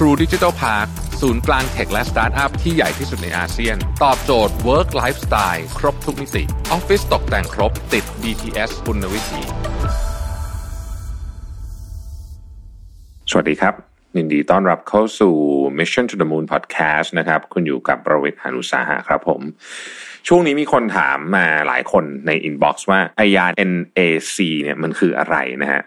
True Digital Park ศูนย์กลางเทคและสตาร์ทอัพที่ใหญ่ที่สุดในอาเซียน ตอบโจทย์ Work Lifestyle ครบทุกมิติออฟฟิศตกแต่งครบติด BTS คุณวิถีสวัสดีครับ ยินดีต้อนรับเข้าสู่ Mission to the Moon Podcast นะครับ คุณอยู่กับประวิทย์หานุสาหะครับผม ช่วงนี้มีคนถามมาหลายคนใน inbox ว่าไอยา NAC เนี่ยมันคืออะไรนะฮะ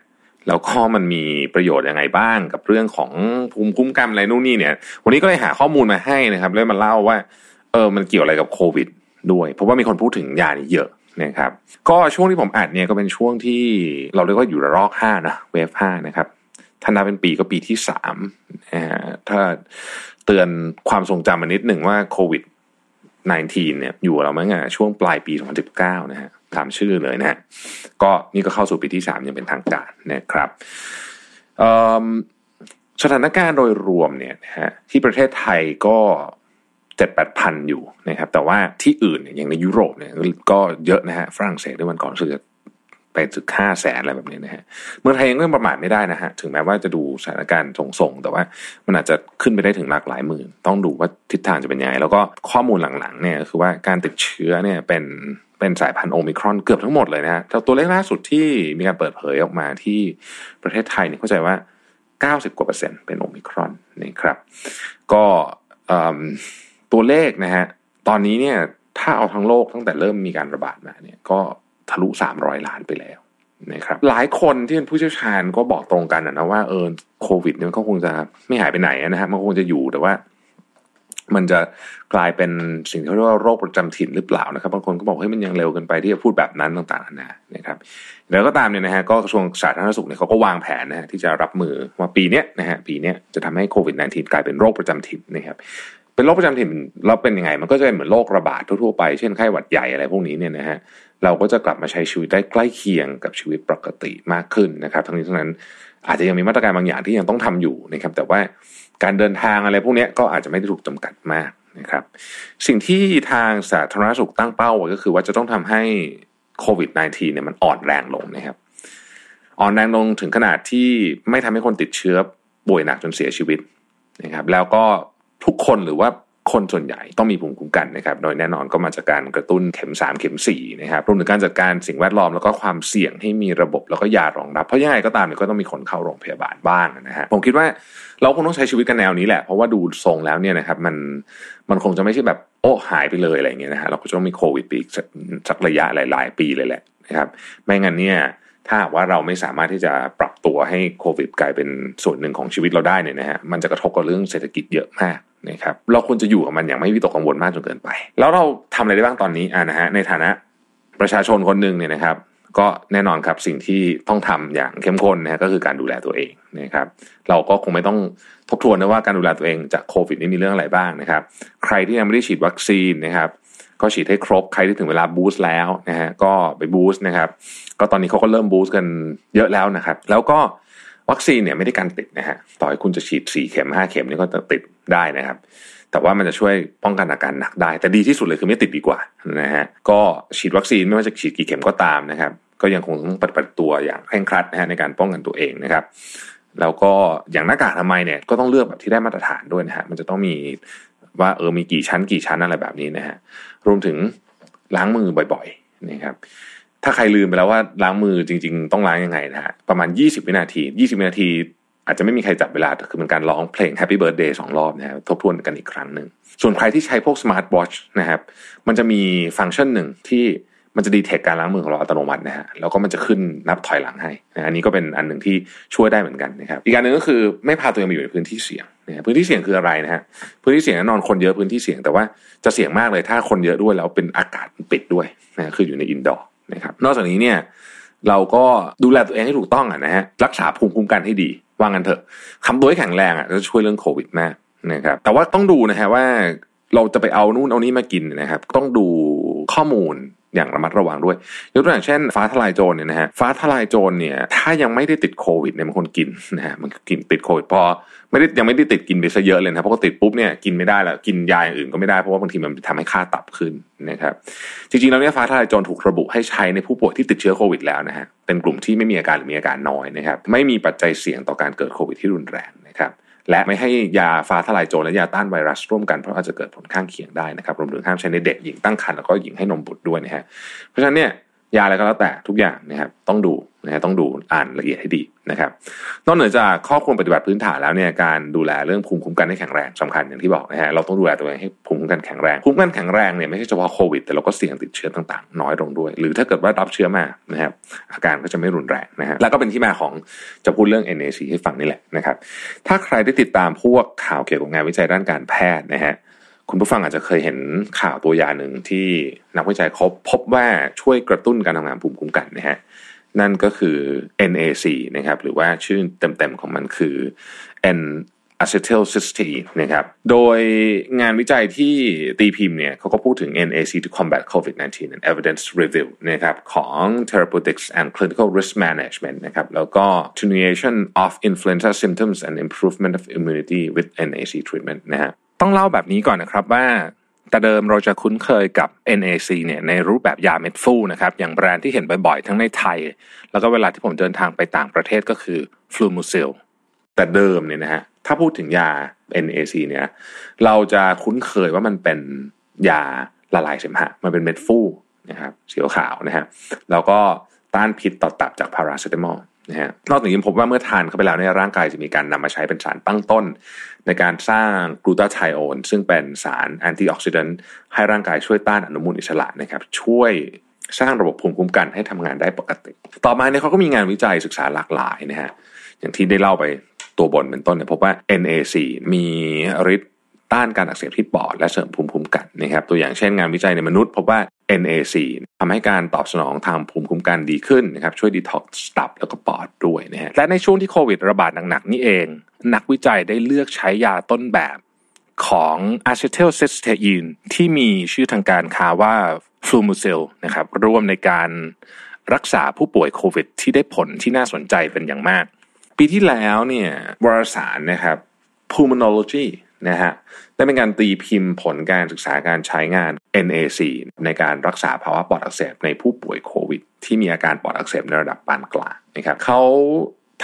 แล้วก็มันมีประโยชน์ยังไงบ้าง กับเรื่องของภูมิคุ้มกันอะไรนู่นนี่เนี่ย วันนี้ก็เลยหาข้อมูลมาให้นะครับเลยมาเล่าว่า เออมันเกี่ยวอะไรกับโควิด ด้วย เพราะว่ามีคนพูดถึงยานี้เยอะนะครับก็ช่วงที่ผมอัดเนี่ยก็เป็นช่วงที่เราเรียกว่าอยู่ระลอกห้านะเวฟห้านะครับถ้านับเป็นปีก็ปีที่สามนะฮะถ้าเตือนความทรงจำมานิดหนึ่งว่าโควิด 19เนี่ยอยู่เราเมื่อช่วงปลายปี 2019 นะฮะตามชื่อเลยนะฮะก็นี่ก็เข้าสู่ปีที่สามยังเป็นทางการนะครับสถานการณ์โดยรวมเนี่ยนะฮะที่ประเทศไทยก็เจ็ดแปดพันอยู่นะครับแต่ว่าที่อื่นเนี่ยอย่างในยุโรปเนี่ยก็เยอะนะฮะฝรั่งเศสด้วยวันก่อนรู้สึกจะ ไปถึงห้าแสนอะไรแบบนี้นะฮะเมืองไทยยังเรื่องประมาทไม่ได้นะฮะถึงแม้ว่าจะดูสถานการณ์ทรงๆแต่ว่ามันอาจจะขึ้นไปได้ถึงหลากหลายหมื่น ต้องดูว่าทิศทางจะเป็นยังไงแล้วก็ข้อมูลหลังๆเนี่ยคือว่าการติดเชื้อเนี่ยเป็นเป็นสายพันธุ์โอมิครอนเกือบทั้งหมดเลยนะฮะตัวเลขล่าสุดที่มีการเปิดเผยออกมาที่ประเทศไทยเนี่ยเข้าใจว่า 90 กว่าเปอร์เซ็นต์เป็นโอมิครอนนะครับ ก็ตัวเลขนะฮะตอนนี้เนี่ยถ้าเอาทั้งโลกตั้งแต่เริ่มมีการระบาดมาเนี่ยก็ ทะลุ300ล้านไปแล้วนะครับหลายคนที่เป็นผู้เชี่ยวชาญก็บอกตรงกันนะว่าเออโควิดเนี่ยมันก็คงจะไม่หายไปไหนนะฮะมันคงจะอยู่แต่ว่า มันจะกลายเป็นสิ่งที่เรียกว่าโรคประจำถิ่นหรือเปล่านะครับบางคนก็บอกให้ยมันยังเร็วเกินไปที่จะพูดแบบนั้นต่างๆนานานะครับแล้วก็ตามเนี่ยนะฮะก็กระทรวงสาธารณสุขเนี่ยเขาก็วางแผนนะฮะที่จะรับมือว่าปีเนี้ยนะฮะปีเนี้ยจะทำให้โควิด -19 กลายเป็นโรคประจำถิ่นนะครับเป็นโรคประจำถิ่นเราเป็นยังไง มันก็จะเป็นเหมือนโรคระบาดทั่วๆไปเช่นไข้หวัดใหญ่อะไรพวกนี้เนี่ยนะฮะ เราก็จะกลับมาใช้ชีวิตได้ใกล้เคียงกับชีวิตปกติมากขึ้นนะครับ ทั้งนี้ทั้งนั้นอาจจะยังมีมาตรการบางอย่างที่ยังต้องทำอยู่นะครับ แต่ว่าการเดินทางอะไรพวกนี้ก็อาจจะไม่ได้ถูกจำกัดมากนะครับ สิ่งที่ทางสาธารณสุขตั้งเป้าไว้ก็คือว่าจะต้องทำให้โควิด -19 เนี่ยมันอ่อนแรงลงนะครับ อ่อนแรงลงถึงขนาดที่ไม่ทำให้คนติดเชื้อป่วยหนักจนเสียชีวิตนะครับ แล้วก็ทุกคนหรือว่า คนส่วนใหญ่ต้องมีภูมิคุ้มกันนะครับ โดยแน่นอนก็มาจากการกระตุ้นเข็ม 3 เข็ม4นะครับรวมถึงการจัดการสิ่งแวดล้อมแล้วก็ความเสี่ยงให้มีระบบแล้วก็ยารองรับ เพราะยังไงก็ตามเนี่ยก็ต้องมีคนเข้าโรงพยาบาลบ้างนะฮะผมคิดว่าเราคงต้องใช้ชีวิตกันแนวนี้แหละเพราะว่าดูทรงแล้วเนี่ยนะครับมันมันคงจะไม่ใช่แบบโอ้หายไปเลยอะไรเงี้ยนะฮะเราก็จะต้องมีโควิดปีสักระยะหลาย ๆ ปีเลยแหละนะครับไม่งั้นเนี่ยถ้าว่าเราไม่สามารถที่จะปรับตัวให้โควิดกลายเป็นส่วนหนึ่งของชีวิตเราได้เนี่ยนะฮะมันจะกระทบกับเรื่องเศรษฐกิจเยอะมาก นะครับเราควรจะอยู่กับมันอย่างไม่วิตกกังวลมากจนเกินไป แล้วเราทำอะไรได้บ้างตอนนี้อ่านะฮะในฐานะประชาชนคนหนึ่งเนี่ยนะครับ ก็แน่นอนครับสิ่งที่ต้องทำอย่างเข้มข้นนะฮะก็คือการดูแลตัวเองนะครับ เราก็คงไม่ต้องทบทวนนะว่าการดูแลตัวเองจากโควิดนี่มีเรื่องอะไรบ้างนะครับ ใครที่ยังไม่ได้ฉีดวัคซีนนะครับก็ฉีดให้ครบใครที่ถึงเวลาบูสต์แล้วนะฮะก็ไปบูสต์นะครับ ก็ตอนนี้เขาก็เริ่มบูสต์กันเยอะแล้วนะครับ แล้วก็ วัคซีนเนี่ยไม่ได้การติดนะฮะต่อให้คุณจะฉีดสี่เข็มห้าเข็มนี่ก็จะติดได้นะครับ แต่ว่ามันจะช่วยป้องกันอาการหนักได้ แต่ดีที่สุดเลยคือไม่ติดดีกว่านะฮะก็ฉีดวัคซีนไม่ว่าจะฉีดกี่เข็มก็ตามนะครับ ก็ยังคงต้องปฏิบัติตัวอย่างเคร่งครัดนะฮะในการป้องกันตัวเองนะครับแล้วก็อย่างหน้ากากทำไมเนี่ยก็ต้องเลือกแบบที่ได้มาตรฐานด้วยนะฮะมันจะต้องมีว่าเออมีกี่ชั้นกี่ชั้นอะไรแบบนี้นะฮะรวมถึงล้างมือบ่อยๆนะครับ ถ้าใครลืมไปแล้วว่าล้างมือจริง ๆ ต้องล้างยังไงนะฮะประมาณ 20 วินาที 20 วินาที อาจจะไม่มีใครจับเวลาแต่คือเป็นการร้องเพลง Happy Birthday สองรอบนะฮะทบทวนกันอีกครั้งหนึ่งส่วนใครที่ใช้พวก Smart Watch นะครับมันจะมีฟังก์ชันหนึ่งที่มันจะดีเทคการล้างมือของเราอัตโนมัตินะฮะแล้วก็มันจะขึ้นนับถอยหลังให้นะอันนี้ก็เป็นอันหนึ่งที่ช่วยได้เหมือนกันนะครับอีกอันหนึ่งก็คือไม่พาตัวเองไปอยู่ในพื้นที่เสี่ยงนะพื้นที่เสี่ยงคืออะไรนะฮะพื้นที่เสี่ยงแน่นอนคนเยอะพื้นที่เสี่ยงแต่ว่าจะเสี่ยงมากเลยถ้าคนเยอะด้วยแล้วเป็นอากาศปิดด้วยนะคืออยู่ในอินดอร์ นะครับนอกจากนี้เนี่ยเราก็ดูแลตัวเองให้ถูกต้องอะนะฮะรักษาภูมิคุ้มกันให้ดีว่างันเถอะคำตัวให้แข็งแรงอะจะช่วยเรื่องโควิดมากนะครับแต่ว่าต้องดูนะฮะว่าเราจะไปเอานู่นเอานี้มากินนะครับ ต้องดูข้อมูล อย่างระมัดระวังด้วย ยกตัวอย่างเช่น ฟ้าทลายโจรเนี่ยนะฮะฟ้าทลายโจรเนี่ยถ้ายังไม่ได้ติดโควิดเนี่ยมันคนกินนะฮะมันกินติดโควิดพอไม่ได้ยังไม่ได้ติดกินไปซะเยอะเลยนะเพราะก็ติดปุ๊บเนี่ยกินไม่ได้แล้วกินยาอย่างอื่นก็ไม่ได้เพราะว่าบางทีมันทำให้ค่าตับขึ้นนะครับจริงๆแล้วเนี่ยฟ้าทลายโจรถูกระบุให้ใช้ในผู้ป่วยที่ติดเชื้อโควิดแล้วนะฮะเป็นกลุ่มที่ไม่มีอาการหรือมีอาการน้อยนะครับไม่มีปัจจัยเสี่ยงต่อการเกิดโควิดที่รุนแรง และไม่ให้ยาฟ้าทลายโจรและยาต้านไวรัสร่วมกันเพราะอาจจะเกิดผลข้างเคียงได้นะครับรวมถึงห้ามใช้ในเด็กหญิงตั้งครรภ์แล้วก็หญิงให้นมบุตรด้วยนะฮะเพราะฉะนั้นเนี่ย ยาอะไรก็แล้วแต่ทุกอย่างนะครับต้องดูนะฮะต้องดูอ่านละเอียดให้ดีนะครับนอกเหนือจากข้อควรปฏิบัติพื้นฐานแล้วเนี่ยการดูแลเรื่องภูมิคุ้มกันให้แข็งแรงสำคัญอย่างที่บอกนะฮะเราต้องดูแลตัวเองให้ภูมิคุ้มกันแข็งแรงภูมิคุ้มกันแข็งแรงเนี่ยไม่ใช่เฉพาะโควิดแต่เราก็เสี่ยงติดเชื้อต่างๆ น้อยลงด้วย หรือถ้าเกิดว่ารับเชื้อมานะครับอาการก็จะไม่รุนแรงนะฮะแล้วก็เป็นที่มาของจะพูดเรื่อง NAC ให้ฟังนี่แหละนะครับถ้าใครได้ติดตามพวกข่าวเกี่ยวกับงานวิจัยด้านการแพทย์นะฮะ คุณผู้ฟังอาจจะเคยเห็นข่าวตัวยาหนึ่งที่นักวิจัยเขาพบว่าช่วยกระตุ้นการทำงานภูมิคุ้มกันนะฮะนั่นก็คือ NAC นะครับหรือว่าชื่อเต็มๆของมันคือ N acetylcysteine นะครับ โดยงานวิจัยที่ตีพิมพ์เนี่ยเขาก็พูดถึง NAC to combat COVID-19 and evidence review นะครับของ therapeutics and clinical risk management นะครับแล้วก็ attenuation of influenza symptoms and improvement of immunity with NAC treatment นะฮะ ต้องเล่าแบบนี้ก่อนนะครับว่าแต่เดิมเราจะคุ้นเคยกับ NAC เนี่ยในรูปแบบยาเม็ดฟูนะครับอย่างแบรนด์ที่เห็นบ่อยๆ ทั้งในไทย แล้วก็เวลาที่ผมเดินทางไปต่างประเทศก็คือฟลูมูซิลแต่เดิมเนี่ยนะฮะถ้าพูดถึงยา NAC เนี่ยเราจะคุ้นเคยว่ามันเป็นยาละลายเสมหะมันเป็นเม็ดฟูนะครับสีขาวนะฮะแล้วก็ต้านพิษต่อตับจากพาราเซตามอล นะฮะนอกจากนี้พบว่าเมื่อทานเข้าไปแล้วในร่างกายจะมีการนำมาใช้เป็นสารตั้งต้น ในการสร้างกลูตาไทโอนซึ่งเป็นสารแอนตี้ออกซิแดนต์ให้ร่างกายช่วยต้านอนุมูลอิสระนะครับช่วยสร้างระบบภูมิคุ้มกันให้ทำงานได้ปกติ ต่อมาเนี่ยเขาก็มีงานวิจัยศึกษาหลากหลายนะฮะอย่างที่ได้เล่าไปตัวบนเป็นต้นเนี่ยพบว่า NAC มีฤทธิ์ต้านการอักเสบที่ปอดและเสริมภูมิคุ้มกันนะครับตัวอย่างเช่นงานวิจัยในมนุษย์พบว่า NAC ทำให้การตอบสนองทางภูมิคุ้มกันดีขึ้นนะครับช่วยดีท็อกซ์ตับแล้วก็ปอดด้วยนะฮะและในช่วงที่โควิดระบาดหนักๆนี่เอง นักวิจัยได้เลือกใช้ยาต้นแบบของ acetylcysteine ที่มีชื่อทางการค้าว่า Fluimucil นะครับร่วมในการรักษาผู้ป่วยโควิด ที่ได้ผลที่น่าสนใจเป็นอย่างมาก ปีที่แล้วเนี่ยวารสารนะครับ pulmonology นะฮะได้เป็นการตีพิมพ์ผลการศึกษาการใช้งาน NAC ในการรักษาภาวะปอดอักเสบในผู้ป่วยโควิด ที่มีอาการปอดอักเสบในระดับปานกลางนะครับเขา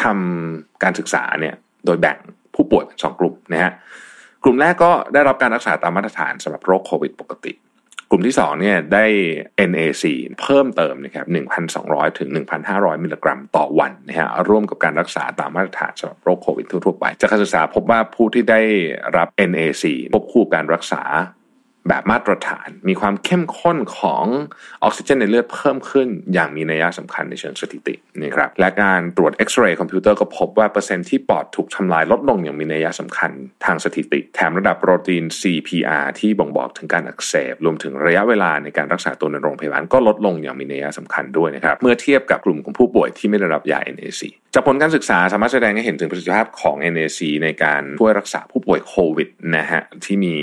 ทำการศึกษาเนี่ยโดยแบ่งผู้ป่วยเป็นสองกลุ่มนะฮะกลุ่มแรกก็ได้รับการรักษาตามมาตรฐานสำหรับโรคโควิดปกติ ลุ่มที่2เนี่ยได้ NAC เพิ่มเติมนะครับ1,200 ถึง 1,500 มิลลิกรัมต่อวันนะฮะร่วมกับการรักษาตามมาตรฐานสำหรับโรคโควิดทั่วๆไป จากการศึกษาพบว่าผู้ที่ได้รับ NAC ควบคู่การรักษา แบบมาตรฐาน มีความเข้มข้นของออกซิเจนในเลือดเพิ่มขึ้น อย่างมีนัยสำคัญในเชิงสถิตินะครับและการตรวจเอ็กซเรย์คอมพิวเตอร์ก็พบว่าเปอร์เซ็นต์ที่ปอดถูกทำลายลดลงอย่างมีนัยสำคัญทางสถิติ แถมระดับโปรตีน CRP ที่บ่งบอกถึงการอักเสบ รวมถึงระยะเวลาในการรักษาตัวในโรงพยาบาลก็ลดลงอย่างมีนัยสำคัญด้วยนะครับเมื่อเทียบกับกลุ่มของผู้ป่วยที่ไม่ได้รับยา NAC จากผลการศึกษาสามารถแสดงให้เห็นถึงประสิทธิภาพของ NAC ในการช่วยรักษาผู้ป่วยโควิดนะฮะที่มี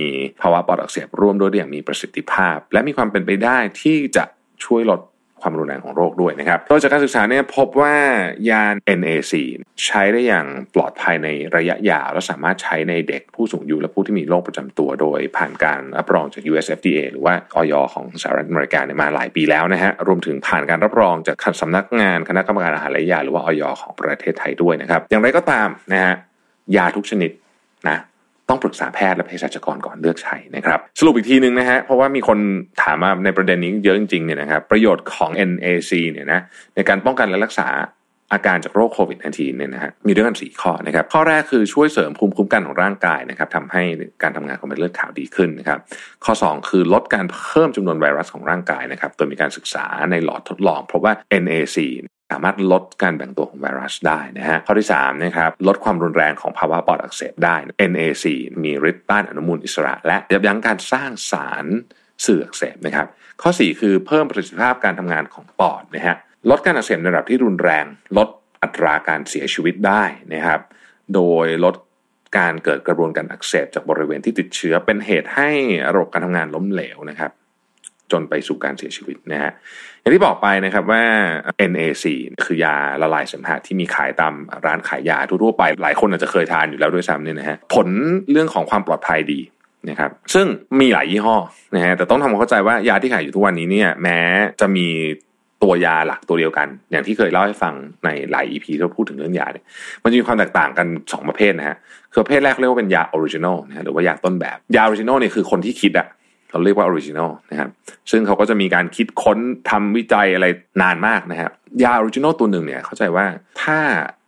ภาวะปอดอักเสบร่วมด้วยอย่างมีประสิทธิภาพ และมีความเป็นไปได้ที่จะช่วยลด ความรุนแรงของโรคด้วยนะครับโดยจากการศึกษาเนี่ยพบว่ายา NAC ใช้ได้อย่างปลอดภัยในระยะยาว และสามารถใช้ในเด็กผู้สูงอายุและผู้ที่มีโรคประจำตัวโดยผ่านการรับรองจาก US FDA หรือว่าออยของสหรัฐอเมริกาเนี่ยมาหลายปีแล้วนะฮะรวมถึงผ่านการรับรองจากสำนักงานคณะกรรมการอาหารและยาหรือว่าออยของประเทศไทยด้วยนะครับ อย่างไรก็ตามนะฮะยาทุกชนิดนะ ต้องปรึกษาแพทย์และเภสัชกรก่อนเลือกใช้นะครับ สรุปอีกทีนึงนะฮะเพราะว่ามีคนถามมาในประเด็นนี้เยอะจริงๆเนี่ยนะครับประโยชน์ของ NAC เนี่ยนะในการป้องกันและรักษาอาการจากโรคโควิด -19 เนี่ยนะฮะมีด้วยกัน4ข้อนะครับ ข้อแรกคือช่วยเสริมภูมิคุ้มกันของร่างกายนะครับทำให้การทำงานของเม็ดเลือดขาวดีขึ้นนะครับ ข้อ 2 คือลดการเพิ่มจำนวนไวรัสของร่างกายนะครับ โดยมีการศึกษาในหลอดทดลองเพราะว่า NAC สามารถลดการแบ่งตัวของไวรัสได้นะฮะข้อที่3นะครับลดความรุนแรงของภาวะปอดอักเสบได้ NAC มีฤทธิ์ต้านอนุมูลอิสระ และยับยั้งการสร้างสารสื่ออักเสบนะครับ ข้อ 4 คือเพิ่มประสิทธิภาพการทำงานของปอดนะฮะลดการอักเสบในระดับที่รุนแรง ลดอัตราการเสียชีวิตได้นะครับ โดยลดการเกิดกระบวนการอักเสบจากบริเวณที่ติดเชื้อเป็นเหตุให้ระบบการทำงานล้มเหลวนะครับ จนไปสู่การเสียชีวิตนะฮะอย่างที่บอกไปนะครับว่า NAC คือยาละลายเสมหะที่มีขายตามร้านขายยาทั่วๆไป หลายคนอาจจะเคยทานอยู่แล้วด้วยซ้ำเนี่ยนะฮะผลเรื่องของความปลอดภัยดีนะครับซึ่งมีหลายยี่ห้อนะฮะแต่ต้องทำความเข้าใจว่ายาที่ขายอยู่ทุกวันนี้เนี่ยแม้จะมีตัวยาหลักตัวเดียวกัน อย่างที่เคยเล่าให้ฟังในหลาย EP ที่พูดถึงเรื่องยาเนี่ยมันจะมีความแตกต่างกัน 2 ประเภทนะฮะคือประเภทแรกเรียกว่าเป็นยา original นะฮะหรือว่ายาต้นแบบ ยา original เนี่ยคือคนที่คิดอะ เราเรียกว่า original นะครับซึ่งเขาก็จะมีการคิดค้นทำวิจัยอะไรนานมากนะครับยา original ตัวหนึ่งเนี่ยเข้าใจว่าถ้า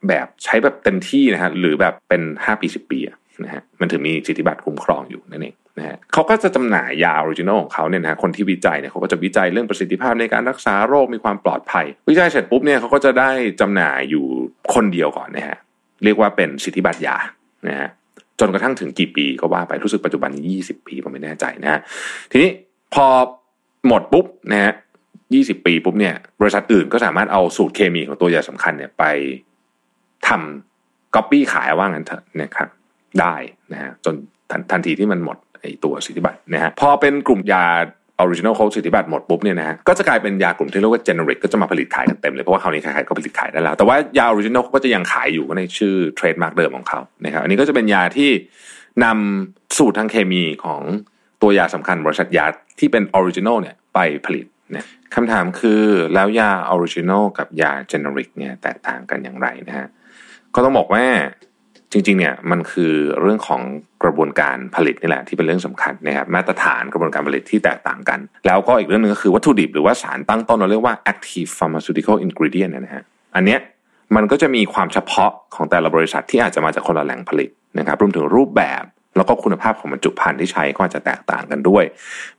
แบบใช้แบบเต็มที่นะฮะหรือแบบเป็น 5 ปี 10 ปีนะฮะมันถึงมีสิทธิบัตรคุ้มครองอยู่นั่นเองนะฮะเขาก็จะจำหน่ายยา original ของเขาเนี่ยนะฮะคนที่วิจัยเนี่ยเขาก็จะวิจัยเรื่องประสิทธิภาพในการรักษาโรคมีความปลอดภัย วิจัยเสร็จปุ๊บเนี่ยเขาก็จะได้จำหน่ายอยู่คนเดียวก่อนนะฮะเรียกว่าเป็นสิทธิบัตรยานะฮะ จนกระทั่งถึงกี่ปีก็ว่าไปรู้สึกปัจจุบันนี้20ปีผมไม่แน่ใจนะฮะทีนี้พอหมดปุ๊บนะฮะยี่สิบปีปุ๊บเนี่ยบริษัทอื่นก็สามารถเอาสูตรเคมีของตัวยาสำคัญเนี่ยไปทำก๊อปปี้ขายว่างั้นเถอะนะครับได้นะฮะจนทันทีที่มันหมดไอตัวสิทธิบัตรนะฮะพอเป็นกลุ่มยา original เขาสิทธิบัตรหมดปุ๊บเนี่ยนะฮะก็จะกลายเป็นยากลุ่มที่เรียกว่า generic ก็จะมาผลิตขายกันเต็มเลย เพราะว่าคราวนี้ใครๆก็ผลิตขายได้แล้ว แต่ว่ายา original เขาก็จะยังขายอยู่ในชื่อ trademark เดิมของเขานะครับอันนี้ก็จะเป็นยาที่นำสูตรทางเคมีของตัวยาสำคัญบริษัทยาที่เป็น original เนี่ยไปผลิตเนี่ยคำถามคือแล้วยา original กับยา generic เนี่ยแตกต่างกันอย่างไรนะฮะก็ต้องบอกว่า จริงๆเนี่ยมันคือเรื่องของกระบวนการผลิตนี่แหละที่เป็นเรื่องสำคัญนะครับมาตรฐานกระบวนการผลิตที่แตกต่างกัน แล้วก็อีกเรื่องหนึ่งก็คือวัตถุดิบหรือว่าสารตั้งต้นเราเรียกว่า active pharmaceutical ingredient นะฮะอันเนี้ยมันก็จะมีความเฉพาะของแต่ละบริษัทที่อาจจะมาจากคนละแหล่งผลิตนะครับรวมถึงรูปแบบแล้วก็คุณภาพของบรรจุภัณฑ์ที่ใช้ก็อาจจะแตกต่างกันด้วย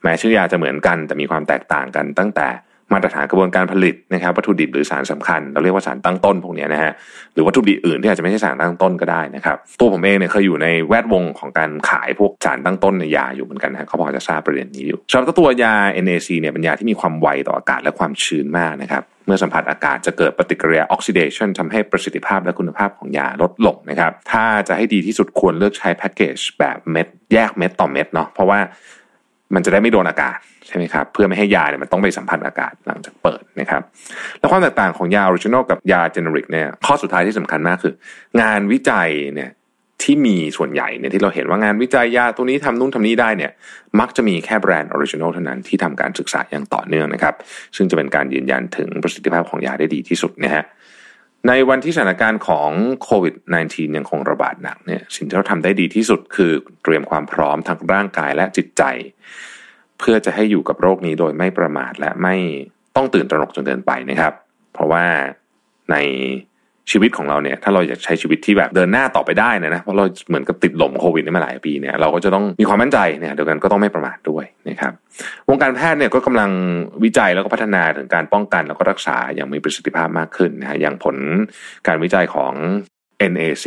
แม้ชื่อยาจะเหมือนกันแต่มีความแตกต่างกันตั้งแต่ มาตรฐานกระบวนการผลิตนะครับวัตถุดิบหรือสารสำคัญ เราเรียกว่าสารตั้งต้นพวกนี้นะฮะหรือวัตถุดิบอื่นที่อาจจะไม่ใช่สารตั้งต้นก็ได้นะครับตัวผมเองเนี่ยเคยอยู่ในแวดวงของการขายพวกสารตั้งต้นในยาอยู่เหมือนกันนะเขาพอจะทราบประเด็นนี้อยู่สำหรับตัวยา NAC เนี่ยเป็นยาที่มีความไวต่ออากาศและความชื้นมากนะครับเมื่อสัมผัสอากาศจะเกิดปฏิกิริยาออกซิเดชันทำให้ประสิทธิภาพและคุณภาพของยาลดลงนะครับ ถ้าจะให้ดีที่สุดควรเลือกใช้แพ็กเกจแบบเม็ด แยกเม็ดต่อเม็ดเนาะเพราะว่า มันจะได้ไม่โดนอากาศใช่ไหมครับเพื่อไม่ให้ยาเนี่ยมันต้องไปสัมผัสอากาศหลังจากเปิดนะครับ แล้วความแตกต่างของยา original กับยา generic เนี่ยข้อสุดท้ายที่สำคัญมากคือ งานวิจัยเนี่ยที่มีส่วนใหญ่เนี่ยที่เราเห็นว่างานวิจัยยาตัวนี้ทำนู่นทำนี้ได้เนี่ยมักจะมีแค่แบรนด์ original เท่านั้นที่ทำการศึกษาอย่างต่อเนื่องนะครับ ซึ่งจะเป็นการยืนยันถึงประสิทธิภาพของยาได้ดีที่สุดนะฮะ ในวันที่สถานการณ์ของโควิด -19 ยังคงระบาดหนักเนี่ยสิ่งที่เราทำได้ดีที่สุดคือเตรียมความพร้อมทางร่างกายและจิตใจ เพื่อจะให้อยู่กับโรคนี้โดยไม่ประมาทและไม่ต้องตื่นตระหนกจนเกินไปนะครับ เพราะว่าใน ชีวิตของเราเนี่ยถ้าเราอยากใช้ชีวิตที่แบบเดินหน้าต่อไปได้นะนะเพราะเราเหมือนกับติดหล่มโควิดนี่มาหลายปีเนี่ยเราก็จะต้องมีความมั่นใจเนี่ยเดียวกันก็ต้องไม่ประมาทด้วยนะครับวงการแพทย์เนี่ยก็กำลังวิจัยแล้วก็พัฒนาถึงการป้องกันแล้วก็รักษาอย่างมีประสิทธิภาพมากขึ้นนะฮะอย่างผลการวิจัยของ NAC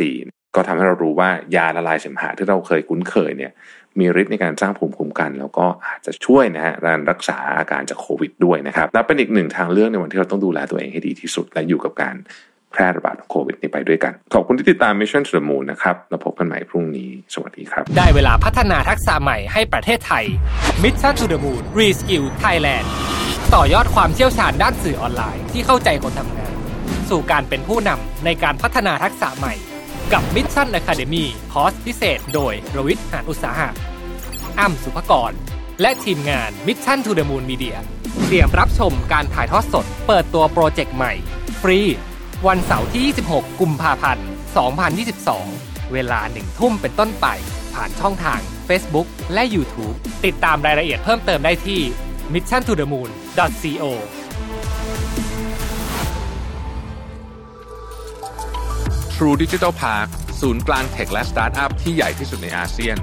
ก็ทำให้เรารู้ว่ายาละลายเสมหะที่เราเคยคุ้นเคยเนี่ยมีฤทธิ์ในการสร้างภูมิคุ้มกัน แล้วก็อาจจะช่วยนะฮะการรักษาอาการจากโควิดด้วยนะครับและเป็นอีกหนึ่งทางเลือกในวันที่เราต้องดูแลตัวเองให้ดีที่สุดและอยู่กับการ แพร่ระบาดของโควิดนี้ไปด้วยกัน ขอบคุณที่ติดตาม Mission to the Moon นะครับแล้วพบกันใหม่พรุ่งนี้ สวัสดีครับ ได้เวลาพัฒนาทักษะใหม่ให้ประเทศไทย Mission to the Moon Reskill Thailand ต่อยอดความเชี่ยวชาญด้านสื่อออนไลน์ที่เข้าใจคนทำงาน สู่การเป็นผู้นำในการพัฒนาทักษะใหม่ กับ Mission Academy คอร์สพิเศษ โดยรวิทย์หานอุตสาหะอ้ำสุภกร และทีมงาน Mission to the Moon Media เตรียมรับชมการถ่ายทอดสด เปิดตัวโปรเจกต์ใหม่ ฟรี วันเสาร์ที่ 26 กุมภาพันธ์ 2022 เวลาหนึ่งทุ่มเป็นต้นไป ผ่านช่องทาง Facebook และ YouTube ติดตามรายละเอียดเพิ่มเติมได้ที่ mission to the moon co True Digital Park ศูนย์กลางเทคและสตาร์ทอัพที่ใหญ่ที่สุดในอาเซียน